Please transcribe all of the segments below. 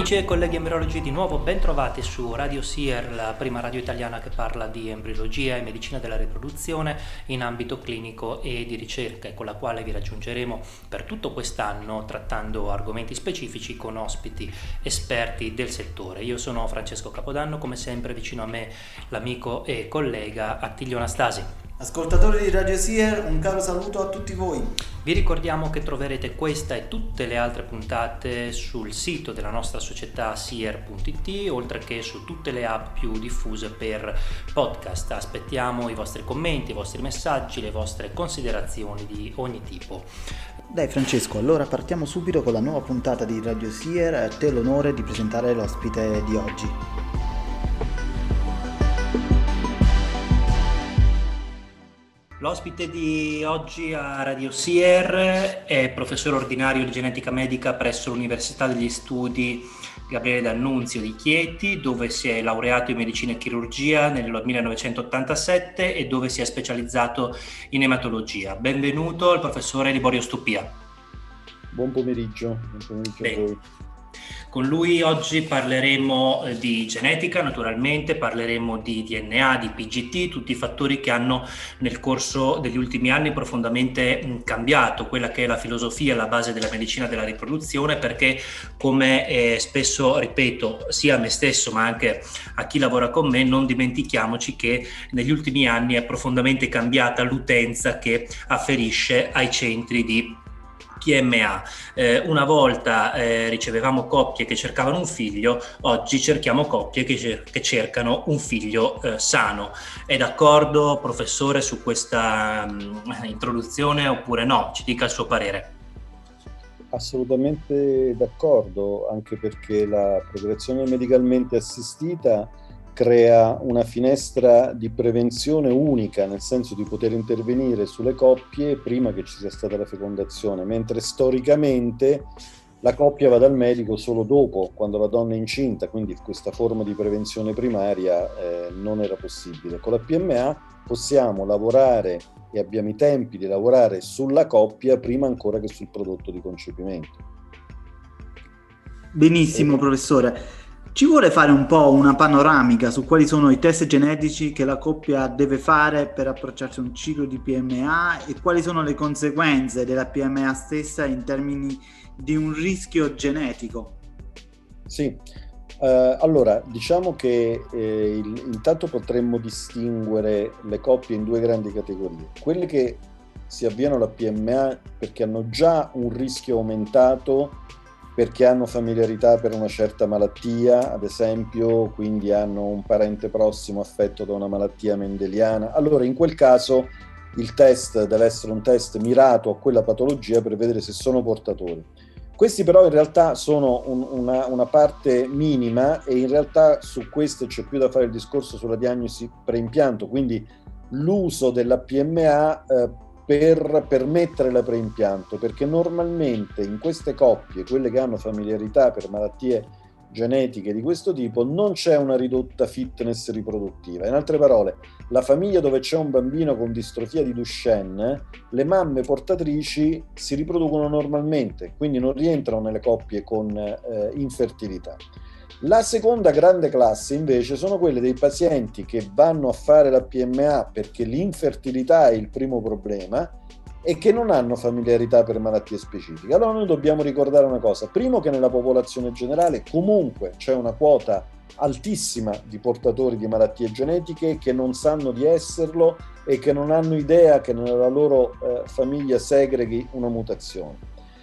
Amici e colleghi embriologi, di nuovo ben trovati su Radio SIER, la prima radio italiana che parla di embriologia e medicina della riproduzione in ambito clinico e di ricerca e con la quale vi raggiungeremo per tutto quest'anno trattando argomenti specifici con ospiti esperti del settore. Io sono Francesco Capodanno, come sempre vicino a me l'amico e collega Attilio Anastasi. Ascoltatori di Radio Sier, un caro saluto a tutti voi. Vi ricordiamo che troverete questa e tutte le altre puntate sul sito della nostra società sier.it, oltre che su tutte le app più diffuse per podcast. Aspettiamo i vostri commenti, i vostri messaggi, le vostre considerazioni di ogni tipo. Dai Francesco, allora partiamo subito con la nuova puntata di Radio Sier. A te l'onore di presentare l'ospite di oggi. L'ospite di oggi a Radio Sier è professore ordinario di genetica medica presso l'Università degli Studi Gabriele D'Annunzio di Chieti, dove si è laureato in medicina e chirurgia nel 1987 e dove si è specializzato in ematologia. Benvenuto al professore Liborio Stupia. Buon pomeriggio, buon pomeriggio a voi. Con lui oggi parleremo eh, di genetica, naturalmente, parleremo di DNA, di PGT, tutti i fattori che hanno nel corso degli ultimi anni profondamente mm, cambiato quella che è la filosofia, la base della medicina della riproduzione, perché come eh, spesso ripeto sia a me stesso ma anche a chi lavora con me, non dimentichiamoci che negli ultimi anni è profondamente cambiata l'utenza che afferisce ai centri di PMA. Eh, una volta eh, ricevevamo coppie che cercavano un figlio, oggi cerchiamo coppie che, cer- che cercano un figlio eh, sano. È d'accordo, professore, su questa mh, mm, introduzione oppure no? Ci dica il suo parere. Assolutamente d'accordo, anche perché la progressione medicalmente assistita crea una finestra di prevenzione unica, nel senso di poter intervenire sulle coppie prima che ci sia stata la fecondazione, mentre storicamente la coppia va dal medico solo dopo, quando la donna è incinta, quindi questa forma di prevenzione primaria eh, non era possibile. Con la PMA possiamo lavorare e abbiamo i tempi di lavorare sulla coppia prima ancora che sul prodotto di concepimento. Benissimo, professore. Ci vuole fare un po' una panoramica su quali sono i test genetici che la coppia deve fare per approcciarsi a un ciclo di PMA e quali sono le conseguenze della PMA stessa in termini di un rischio genetico? Sì, Uh, allora, diciamo che eh, il, intanto potremmo distinguere le coppie in due grandi categorie. Quelle che si avviano alla PMA perché hanno già un rischio aumentato perché hanno familiarità per una certa malattia, ad esempio, quindi hanno un parente prossimo affetto da una malattia mendeliana. Allora, in quel caso il test deve essere un test mirato a quella patologia per vedere se sono portatori. Questi però in realtà sono un, una, una, parte minima e in realtà su queste c'è più da fare il discorso sulla diagnosi preimpianto, quindi l'uso della PMA eh, per permettere la preimpianto, perché normalmente in queste coppie, quelle che hanno familiarità per malattie genetiche di questo tipo, non c'è una ridotta fitness riproduttiva. In altre parole, la famiglia dove c'è un bambino con distrofia di Duchenne, le mamme portatrici si riproducono normalmente, quindi non rientrano nelle coppie con eh, infertilità. La seconda grande classe invece sono quelle dei pazienti che vanno a fare la PMA perché l'infertilità è il primo problema e che non hanno familiarità per malattie specifiche. Allora noi dobbiamo ricordare una cosa, primo che nella popolazione generale comunque c'è una quota altissima di portatori di malattie genetiche che non sanno di esserlo e che non hanno idea che nella loro eh, famiglia segreghi una mutazione.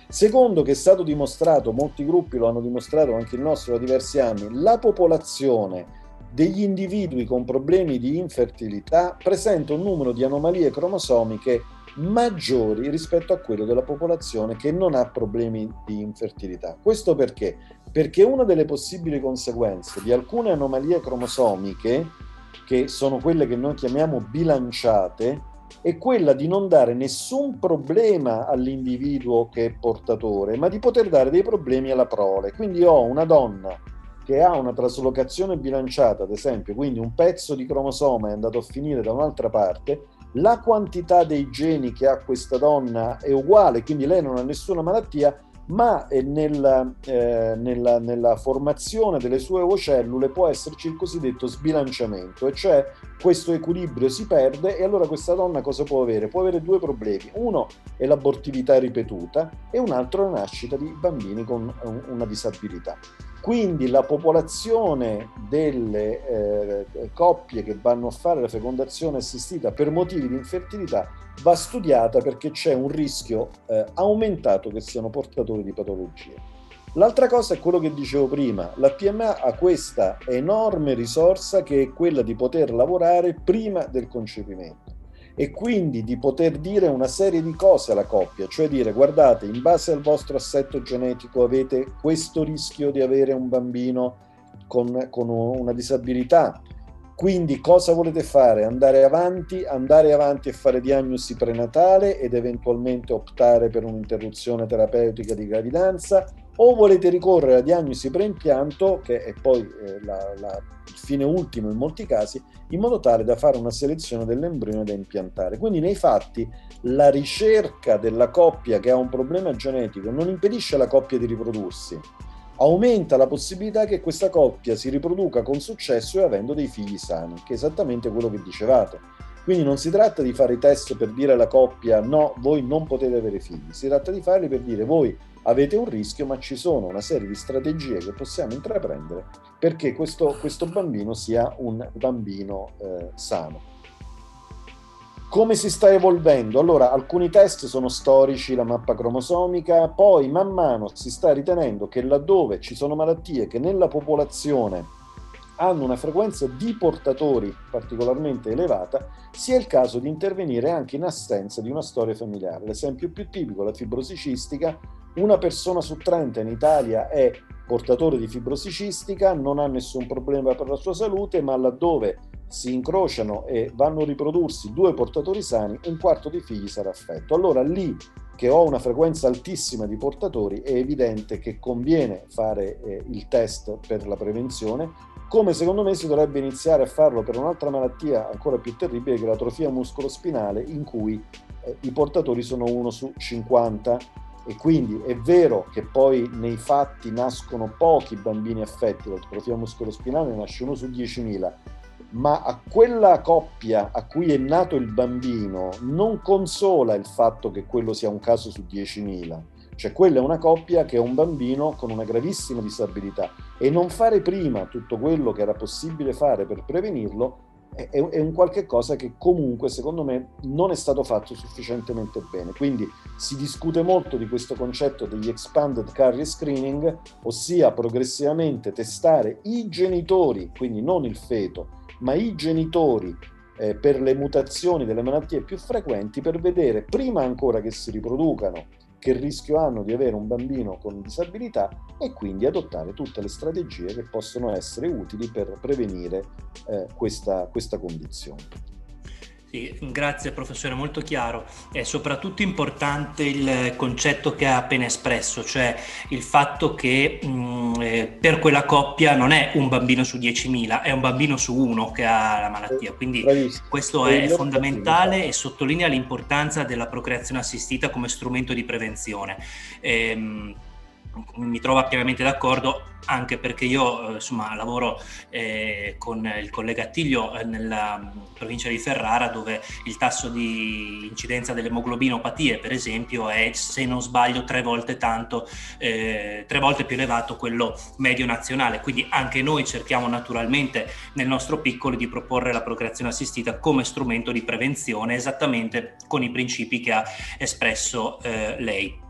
Secondo che è stato dimostrato, molti gruppi lo hanno dimostrato anche il nostro da diversi anni, la popolazione degli individui con problemi di infertilità presenta un numero di anomalie cromosomiche maggiori rispetto a quello della popolazione che non ha problemi di infertilità. Questo perché? Perché una delle possibili conseguenze di alcune anomalie cromosomiche, che sono quelle che noi chiamiamo bilanciate, è quella di non dare nessun problema all'individuo che è portatore, ma di poter dare dei problemi alla prole. Quindi ho una donna che ha una traslocazione bilanciata, ad esempio, quindi un pezzo di cromosoma è andato a finire da un'altra parte, la quantità dei geni che ha questa donna è uguale, quindi lei non ha nessuna malattia, ma nella, eh, nella, nella, formazione delle sue ovocellule può esserci il cosiddetto sbilanciamento, e cioè questo equilibrio si perde e allora questa donna cosa può avere? Può avere due problemi, uno è l'abortività ripetuta e un altro è la nascita di bambini con una disabilità. Quindi la popolazione delle eh, coppie che vanno a fare la fecondazione assistita per motivi di infertilità va studiata perché c'è un rischio eh, aumentato che siano portatori di patologie. L'altra cosa è quello che dicevo prima, la PMA ha questa enorme risorsa che è quella di poter lavorare prima del concepimento e quindi di poter dire una serie di cose alla coppia, cioè dire guardate, in base al vostro assetto genetico avete questo rischio di avere un bambino con, con una disabilità, quindi cosa volete fare? Andare avanti, andare avanti e fare diagnosi prenatale ed eventualmente optare per un'interruzione terapeutica di gravidanza o volete ricorrere a diagnosi preimpianto, che è poi eh, la, la, il fine ultimo in molti casi, in modo tale da fare una selezione dell'embrione da impiantare. Quindi nei fatti la ricerca della coppia che ha un problema genetico non impedisce alla coppia di riprodursi, aumenta la possibilità che questa coppia si riproduca con successo e avendo dei figli sani, che è esattamente quello che dicevate. Quindi non si tratta di fare i test per dire alla coppia no, voi non potete avere figli, si tratta di farli per dire voi avete un rischio, ma ci sono una serie di strategie che possiamo intraprendere perché questo, questo bambino sia un bambino eh, sano. Come si sta evolvendo? Allora, alcuni test sono storici, la mappa cromosomica, poi man mano si sta ritenendo che laddove ci sono malattie che nella popolazione hanno una frequenza di portatori particolarmente elevata, sia il caso di intervenire anche in assenza di una storia familiare. L'esempio più tipico, la fibrosi cistica, una persona su 30 in Italia è portatore di fibrosi cistica, non ha nessun problema per la sua salute, ma laddove si incrociano e vanno a riprodursi due portatori sani, un quarto dei figli sarà affetto. Allora lì che ho una frequenza altissima di portatori, è evidente che conviene fare eh, il test per la prevenzione, come secondo me si dovrebbe iniziare a farlo per un'altra malattia ancora più terribile che è l'atrofia muscolospinale, in cui eh, i portatori sono uno su 50 e quindi è vero che poi nei fatti nascono pochi bambini affetti dall'atrofia muscolospinale, nasce uno su 10.000, ma a quella coppia a cui è nato il bambino non consola il fatto che quello sia un caso su 10.000. Cioè quella è una coppia che ha un bambino con una gravissima disabilità e non fare prima tutto quello che era possibile fare per prevenirlo è, è, un qualche cosa che comunque secondo me non è stato fatto sufficientemente bene. Quindi si discute molto di questo concetto degli expanded carrier screening, ossia progressivamente testare i genitori, quindi non il feto, ma i genitori eh, per le mutazioni delle malattie più frequenti per vedere prima ancora che si riproducano che rischio hanno di avere un bambino con disabilità e quindi adottare tutte le strategie che possono essere utili per prevenire eh, questa, questa condizione. Grazie professore, molto chiaro. È soprattutto importante il concetto che ha appena espresso, cioè il fatto che mh, mm, eh, per quella coppia non è un bambino su 10.000, è un bambino su uno che ha la malattia. Quindi Bravissimo. questo è fondamentale e sottolinea l'importanza della procreazione assistita come strumento di prevenzione. Ehm, mi trovo pienamente d'accordo anche perché io eh, insomma, lavoro eh, con il collega Attiglio eh, nella mm, provincia di Ferrara dove il tasso di incidenza dell'emoglobinopatie per esempio è se non sbaglio tre volte tanto eh, tre volte più elevato quello medio nazionale quindi anche noi cerchiamo naturalmente nel nostro piccolo di proporre la procreazione assistita come strumento di prevenzione esattamente con i principi che ha espresso eh, lei.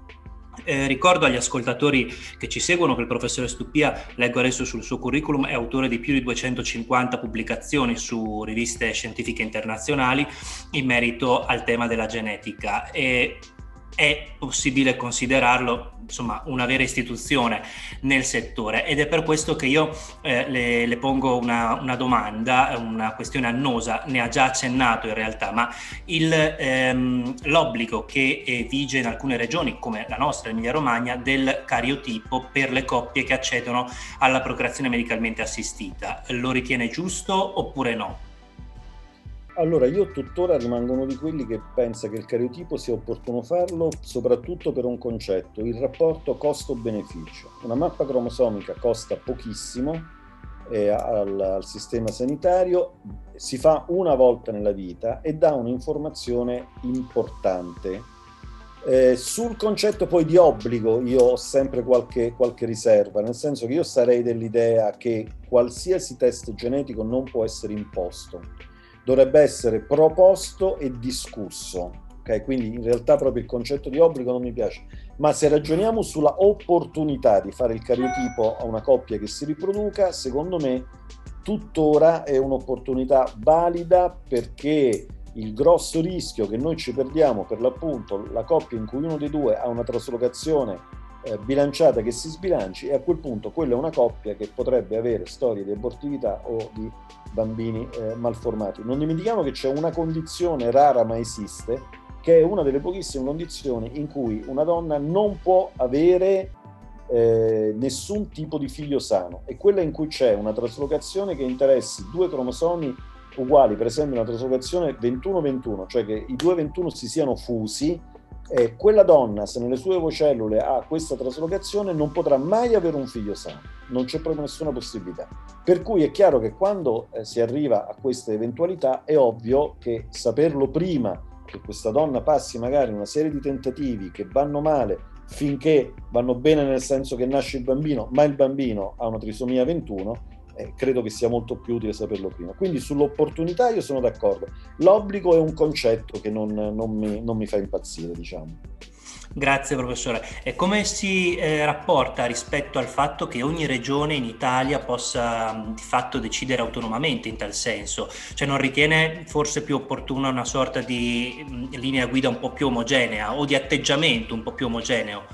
Eh, ricordo agli ascoltatori che ci seguono che il professore Stupia, leggo adesso sul suo curriculum, è autore di più di 250 pubblicazioni su riviste scientifiche internazionali in merito al tema della genetica. E è possibile considerarlo insomma una vera istituzione nel settore ed è per questo che io eh, le, le, pongo una, una, domanda, una questione annosa, ne ha già accennato in realtà, ma il, ehm, l'obbligo che eh, vige in alcune regioni come la nostra, Emilia Romagna, del cariotipo per le coppie che accedono alla procreazione medicalmente assistita, lo ritiene giusto oppure no? Allora, io tuttora rimango uno di quelli che pensa che il cariotipo sia opportuno farlo soprattutto per un concetto, il rapporto costo-beneficio. Una mappa cromosomica costa pochissimo eh, al, al, sistema sanitario, si fa una volta nella vita e dà un'informazione importante. Eh, sul concetto poi di obbligo io ho sempre qualche, qualche riserva, nel senso che io sarei dell'idea che qualsiasi test genetico non può essere imposto dovrebbe essere proposto e discusso. Okay? Quindi in realtà proprio il concetto di obbligo non mi piace. Ma se ragioniamo sulla opportunità di fare il cariotipo a una coppia che si riproduca, secondo me tuttora è un'opportunità valida perché il grosso rischio che noi ci perdiamo per l'appunto la coppia in cui uno dei due ha una traslocazione eh, bilanciata che si sbilanci e a quel punto quella è una coppia che potrebbe avere storie di abortività o di bambini eh, malformati. Non dimentichiamo che c'è una condizione rara ma esiste, che è una delle pochissime condizioni in cui una donna non può avere eh, nessun tipo di figlio sano, è quella in cui c'è una traslocazione che interessi due cromosomi uguali, per esempio una traslocazione 21-21, cioè che i due 21 si siano fusi eh, quella donna, se nelle sue vocellule ha questa traslocazione, non potrà mai avere un figlio sano, non c'è proprio nessuna possibilità. Per cui è chiaro che quando eh, si arriva a queste eventualità è ovvio che saperlo prima che questa donna passi magari una serie di tentativi che vanno male finché vanno bene nel senso che nasce il bambino, ma il bambino ha una trisomia 21, eh, credo che sia molto più utile saperlo prima. Quindi sull'opportunità io sono d'accordo. L'obbligo è un concetto che non, non, mi, non mi, fa impazzire, diciamo. Grazie professore. E come si eh, rapporta rispetto al fatto che ogni regione in Italia possa di fatto decidere autonomamente in tal senso? Cioè non ritiene forse più opportuna una sorta di mh, linea guida un po' più omogenea o di atteggiamento un po' più omogeneo?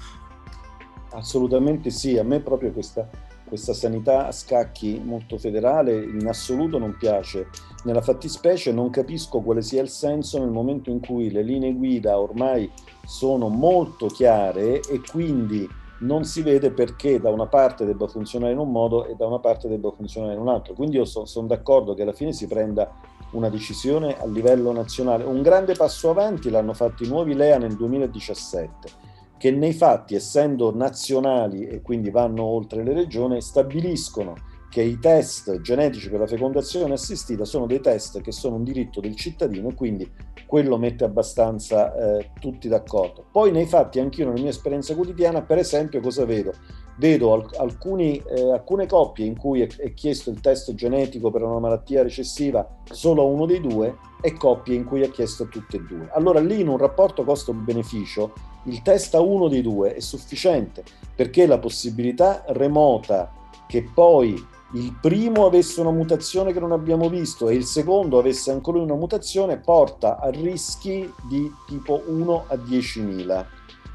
Assolutamente sì, a me proprio questa questa sanità a scacchi molto federale in assoluto non piace. Nella fattispecie non capisco quale sia il senso nel momento in cui le linee guida ormai sono molto chiare e quindi non si vede perché da una parte debba funzionare in un modo e da una parte debba funzionare in un altro. Quindi io sono son d'accordo che alla fine si prenda una decisione a livello nazionale. Un grande passo avanti l'hanno fatto i nuovi LEA nel 2017 che nei fatti, essendo nazionali e quindi vanno oltre le regioni, stabiliscono che i test genetici per la fecondazione assistita sono dei test che sono un diritto del cittadino e quindi quello mette abbastanza eh, tutti d'accordo. Poi nei fatti anch'io nella mia esperienza quotidiana, per esempio, cosa vedo? Vedo alc- alcuni, eh, alcune coppie in cui è, è, chiesto il test genetico per una malattia recessiva solo a uno dei due e coppie in cui è chiesto a tutte e due. Allora lì in un rapporto costo-beneficio il test a uno dei due è sufficiente perché la possibilità remota che poi il primo avesse una mutazione che non abbiamo visto e il secondo avesse ancora una mutazione porta a rischi di tipo 1 a 10.000.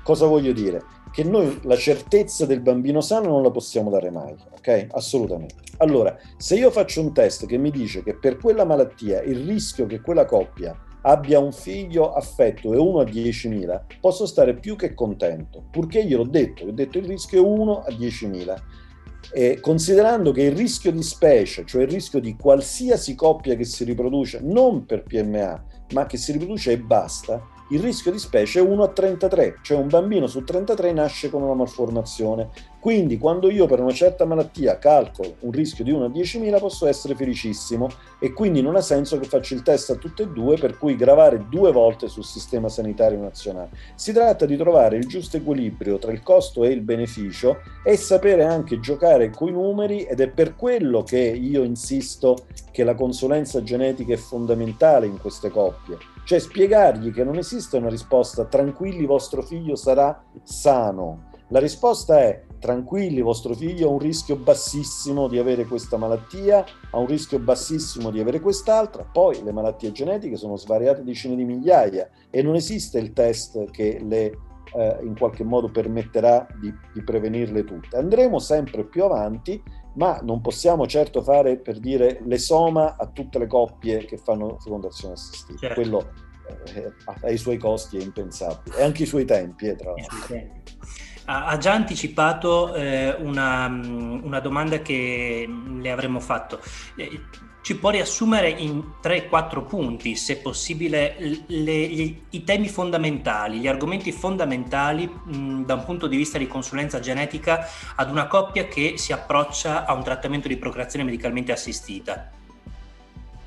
Cosa voglio dire? Che noi la certezza del bambino sano non la possiamo dare mai, ok? Assolutamente. Allora, se io faccio un test che mi dice che per quella malattia il rischio che quella coppia abbia un figlio affetto e 1 a 10.000, posso stare più che contento, purché gliel'ho detto, gli ho detto il rischio è 1 a 10.000. E considerando che il rischio di specie, cioè il rischio di qualsiasi coppia che si riproduce, non per PMA, ma che si riproduce e basta, il rischio di specie è 1 a 33, cioè un bambino su 33 nasce con una malformazione. Quindi quando io per una certa malattia calcolo un rischio di 1 a 10.000 posso essere felicissimo e quindi non ha senso che faccio il test a tutte e due per cui gravare due volte sul sistema sanitario nazionale. Si tratta di trovare il giusto equilibrio tra il costo e il beneficio e sapere anche giocare con i numeri ed è per quello che io insisto che la consulenza genetica è fondamentale in queste coppie cioè spiegargli che non esiste una risposta tranquilli vostro figlio sarà sano. La risposta è tranquilli vostro figlio ha un rischio bassissimo di avere questa malattia, ha un rischio bassissimo di avere quest'altra, poi le malattie genetiche sono svariate decine di migliaia e non esiste il test che le eh, in qualche modo permetterà di, di prevenirle tutte. Andremo sempre più avanti ma non possiamo certo fare per dire l'esoma a tutte le coppie che fanno fecondazione assistita. Certo. Quello eh, ha i suoi costi è impensabile e anche i suoi tempi, eh, tra l'altro. Ha già anticipato eh, una, una, domanda che le avremmo fatto. Ci può riassumere in 3-4 punti, se possibile, le, gli, i temi fondamentali, gli argomenti fondamentali mh, da un punto di vista di consulenza genetica ad una coppia che si approccia a un trattamento di procreazione medicalmente assistita?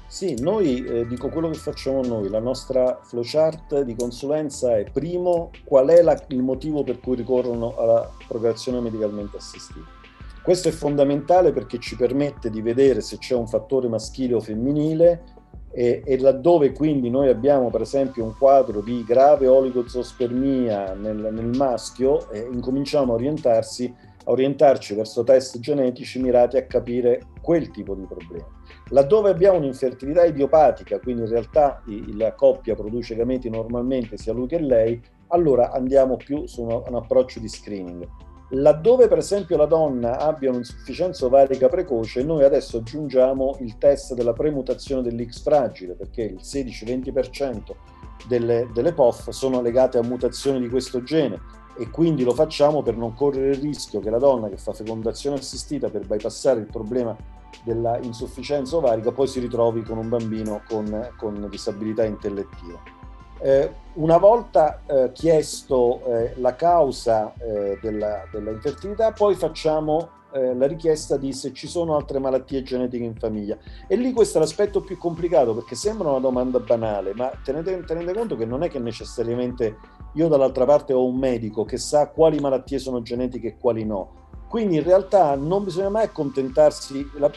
Sì, noi eh, dico quello che facciamo noi, la nostra flowchart di consulenza è primo qual è la, il motivo per cui ricorrono alla procreazione medicalmente assistita. Questo è fondamentale perché ci permette di vedere se c'è un fattore maschile o femminile e, e, laddove quindi noi abbiamo per esempio un quadro di grave oligozospermia nel, nel maschio, eh, incominciamo a orientarsi a orientarci verso test genetici mirati a capire quel tipo di problema. Laddove abbiamo un'infertilità idiopatica, quindi in realtà la coppia produce gameti normalmente sia lui che lei, allora andiamo più su un approccio di screening. Laddove per esempio la donna abbia un'insufficienza ovarica precoce, noi adesso aggiungiamo il test della premutazione dell'X fragile, perché il 16-20% delle, delle POF sono legate a mutazioni di questo gene e quindi lo facciamo per non correre il rischio che la donna che fa fecondazione assistita per bypassare il problema della insufficienza ovarica poi si ritrovi con un bambino con, con disabilità intellettiva. Eh, una volta eh, chiesto eh, la causa eh, della, della, infertilità, poi facciamo eh, la richiesta di se ci sono altre malattie genetiche in famiglia. E lì questo è l'aspetto più complicato perché sembra una domanda banale, ma tenete, tenete conto che non è che necessariamente io dall'altra parte ho un medico che sa quali malattie sono genetiche e quali no quindi in realtà non bisogna mai accontentarsi, la,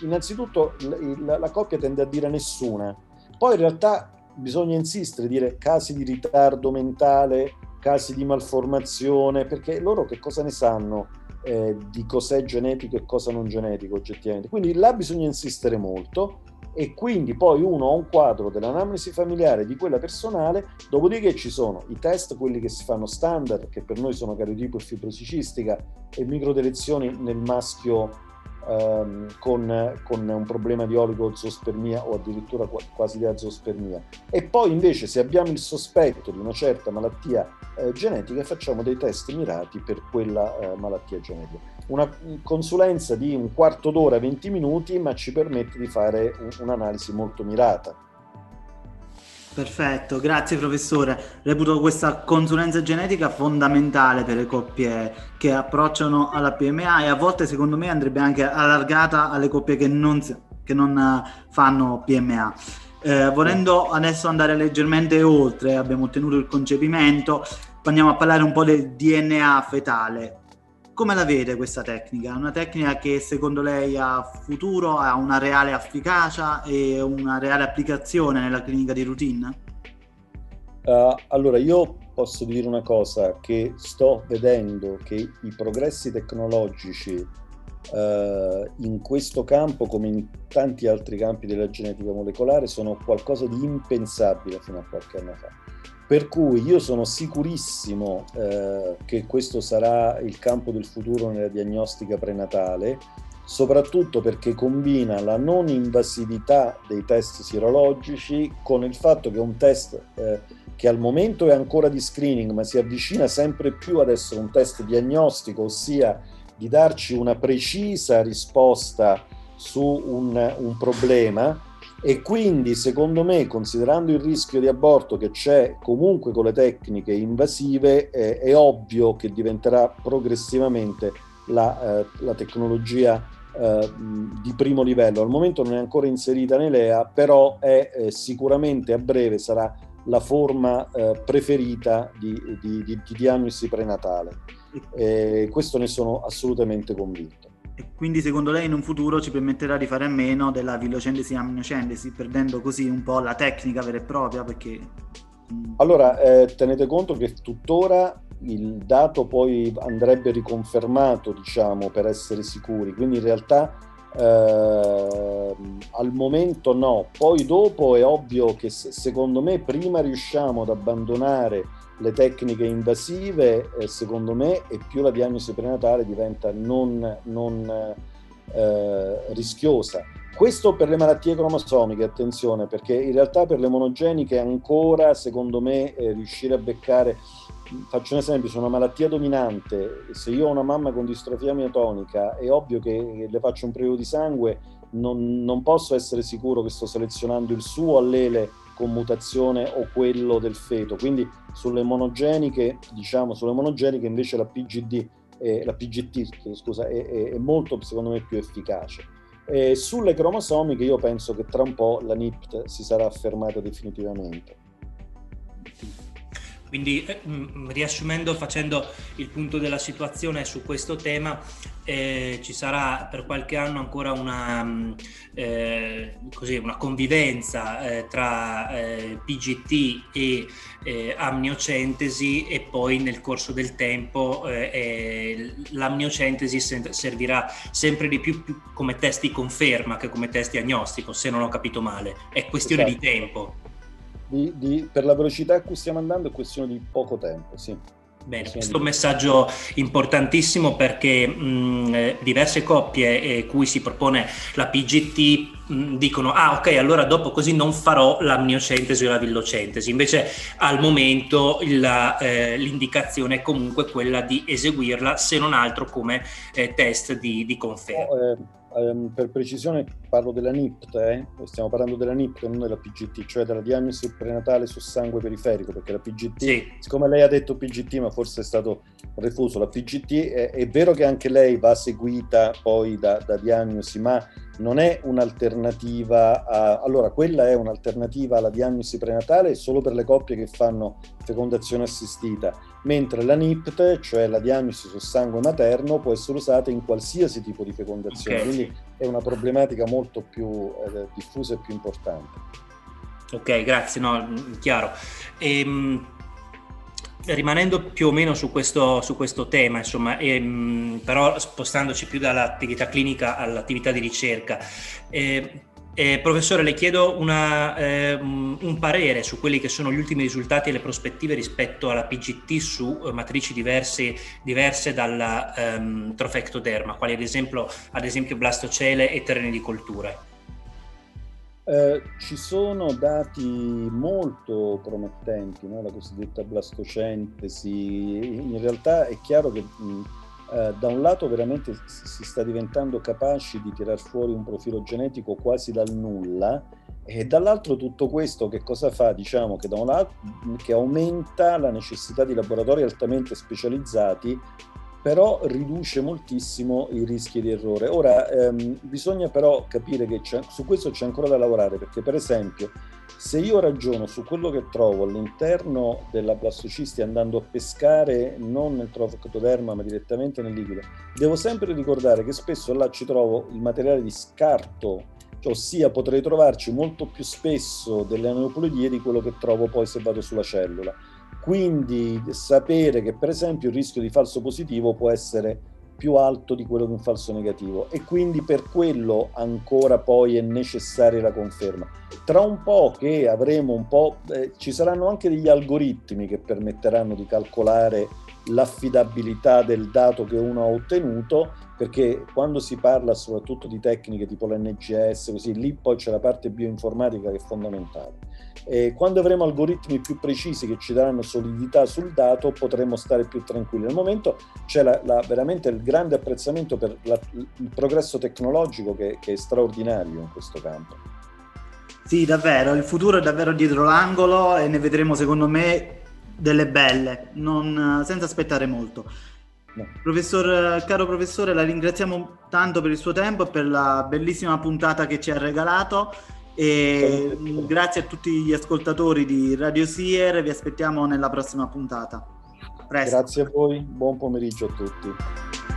innanzitutto la, la, coppia tende a dire nessuna, poi in realtà bisogna insistere, dire casi di ritardo mentale, casi di malformazione, perché loro che cosa ne sanno eh, di cos'è genetico e cosa non genetico oggettivamente. Quindi là bisogna insistere molto e quindi poi uno ha un quadro dell'anamnesi familiare di quella personale, dopodiché ci sono i test, quelli che si fanno standard, che per noi sono cariotipo e fibrosicistica e microdelezioni nel maschio ehm, con, con, un problema di oligozospermia o addirittura quasi di azospermia. E poi invece se abbiamo il sospetto di una certa malattia eh, genetica facciamo dei test mirati per quella eh, malattia genetica una consulenza di un quarto d'ora, 20 minuti, ma ci permette di fare un'analisi molto mirata. Perfetto, grazie professore. Reputo questa consulenza genetica fondamentale per le coppie che approcciano alla PMA e a volte secondo me andrebbe anche allargata alle coppie che non, che non eh, fanno PMA. Eh, volendo adesso andare leggermente oltre, abbiamo ottenuto il concepimento, andiamo a parlare un po' del DNA fetale. Come la vede questa tecnica? Una tecnica che secondo lei ha futuro, ha una reale efficacia e una reale applicazione nella clinica di routine? Uh, allora, io posso dire una cosa, che sto vedendo che i progressi tecnologici uh, in questo campo, come in tanti altri campi della genetica molecolare, sono qualcosa di impensabile fino a qualche anno fa per cui io sono sicurissimo eh, che questo sarà il campo del futuro nella diagnostica prenatale, soprattutto perché combina la non invasività dei test sierologici con il fatto che è un test eh, che al momento è ancora di screening, ma si avvicina sempre più ad essere un test diagnostico, ossia di darci una precisa risposta su un, un problema e quindi secondo me considerando il rischio di aborto che c'è comunque con le tecniche invasive eh, è ovvio che diventerà progressivamente la, eh, la tecnologia eh, di primo livello. Al momento non è ancora inserita nell'EA però è eh, sicuramente a breve sarà la forma eh, preferita di, di, di, di, diagnosi prenatale. Questo ne sono assolutamente convinto e quindi secondo lei in un futuro ci permetterà di fare a meno della vilocendesi amniocendesi, perdendo così un po' la tecnica vera e propria? Perché... Mm, allora, eh, tenete conto che tuttora il dato poi andrebbe riconfermato, diciamo, per essere sicuri, quindi in realtà eh, al momento no, poi dopo è ovvio che secondo me prima riusciamo ad abbandonare le tecniche invasive, eh, secondo me, e più la diagnosi prenatale diventa non, non eh, rischiosa. Questo per le malattie cromosomiche, attenzione, perché in realtà per le monogeniche ancora, secondo me, eh, riuscire a beccare, faccio un esempio, su una malattia dominante, se io ho una mamma con distrofia miotonica, è ovvio che le faccio un prelievo di sangue non, non posso essere sicuro che sto selezionando il suo allele con mutazione o quello del feto. Quindi sulle monogeniche, diciamo, sulle monogeniche invece la PGD, eh, la PGT scusa, è, è, è, molto secondo me più efficace. E sulle cromosomiche io penso che tra un po' la NIPT si sarà affermata definitivamente. Quindi eh, mm, riassumendo, facendo il punto della situazione su questo tema, eh, ci sarà per qualche anno ancora una, mm, eh, così, una convivenza eh, tra eh, PGT e eh, amniocentesi e poi nel corso del tempo l'amniocentesi servirà sempre di più, più, come test di conferma che come test diagnostico, se non ho capito male. È questione esatto. di tempo di, di, per la velocità a cui stiamo andando è questione di poco tempo, sì. Bene, questo è un messaggio importantissimo perché mh, eh, diverse coppie eh, cui si propone la PGT mh, dicono ah ok allora dopo così non farò l'amniocentesi o la villocentesi, invece al momento il, eh, l'indicazione è comunque quella di eseguirla se non altro come eh, test di, di conferma. Oh, ehm, per precisione parlo della NIPT, eh? stiamo parlando della NIPT non della PGT, cioè della diagnosi prenatale su sangue periferico, perché la PGT, sì. siccome lei ha detto PGT ma forse è stato refuso, la PGT è, è vero che anche lei va seguita poi da, da diagnosi, ma non è un'alternativa a... Allora, quella è un'alternativa alla diagnosi prenatale solo per le coppie che fanno fecondazione assistita, mentre la NIPT, cioè la diagnosi sul sangue materno, può essere usata in qualsiasi tipo di fecondazione, okay. quindi è una problematica molto più eh, diffusa e più importante. Ok, grazie, no, chiaro. Ehm, rimanendo più o meno su questo, su questo tema, insomma, ehm, però spostandoci più dall'attività clinica all'attività di ricerca. Eh, eh, professore, le chiedo una, eh, un parere su quelli che sono gli ultimi risultati e le prospettive rispetto alla PGT su eh, matrici diverse, diverse dalla ehm, trofectoderma, quali ad esempio, ad esempio blastocele e terreni di coltura. Eh, ci sono dati molto promettenti, no? la cosiddetta blastocentesi. In realtà è chiaro che mh, eh, da un lato veramente si sta diventando capaci di tirar fuori un profilo genetico quasi dal nulla e dall'altro tutto questo che cosa fa? Diciamo che da un lato che aumenta la necessità di laboratori altamente specializzati però riduce moltissimo i rischi di errore. Ora, ehm, bisogna però capire che su questo c'è ancora da lavorare, perché per esempio, se io ragiono su quello che trovo all'interno della blastocisti andando a pescare non nel trofocotoderma ma direttamente nel liquido, devo sempre ricordare che spesso là ci trovo il materiale di scarto, cioè, ossia potrei trovarci molto più spesso delle aneuploidie di quello che trovo poi se vado sulla cellula. Quindi sapere che per esempio il rischio di falso positivo può essere più alto di quello di un falso negativo e quindi per quello ancora poi è necessaria la conferma. Tra un po' che avremo un po', eh, ci saranno anche degli algoritmi che permetteranno di calcolare l'affidabilità del dato che uno ha ottenuto, perché quando si parla soprattutto di tecniche tipo l'NGS, così lì poi c'è la parte bioinformatica che è fondamentale. E quando avremo algoritmi più precisi che ci daranno solidità sul dato potremo stare più tranquilli. Al momento c'è la, la, veramente il grande apprezzamento per la, il progresso tecnologico che, che è straordinario in questo campo. Sì, davvero, il futuro è davvero dietro l'angolo e ne vedremo secondo me delle belle, non, senza aspettare molto. No. Professor, caro professore, la ringraziamo tanto per il suo tempo e per la bellissima puntata che ci ha regalato. E grazie a tutti gli ascoltatori di Radio Sier, vi aspettiamo nella prossima puntata. Presto. Grazie a voi, buon pomeriggio a tutti.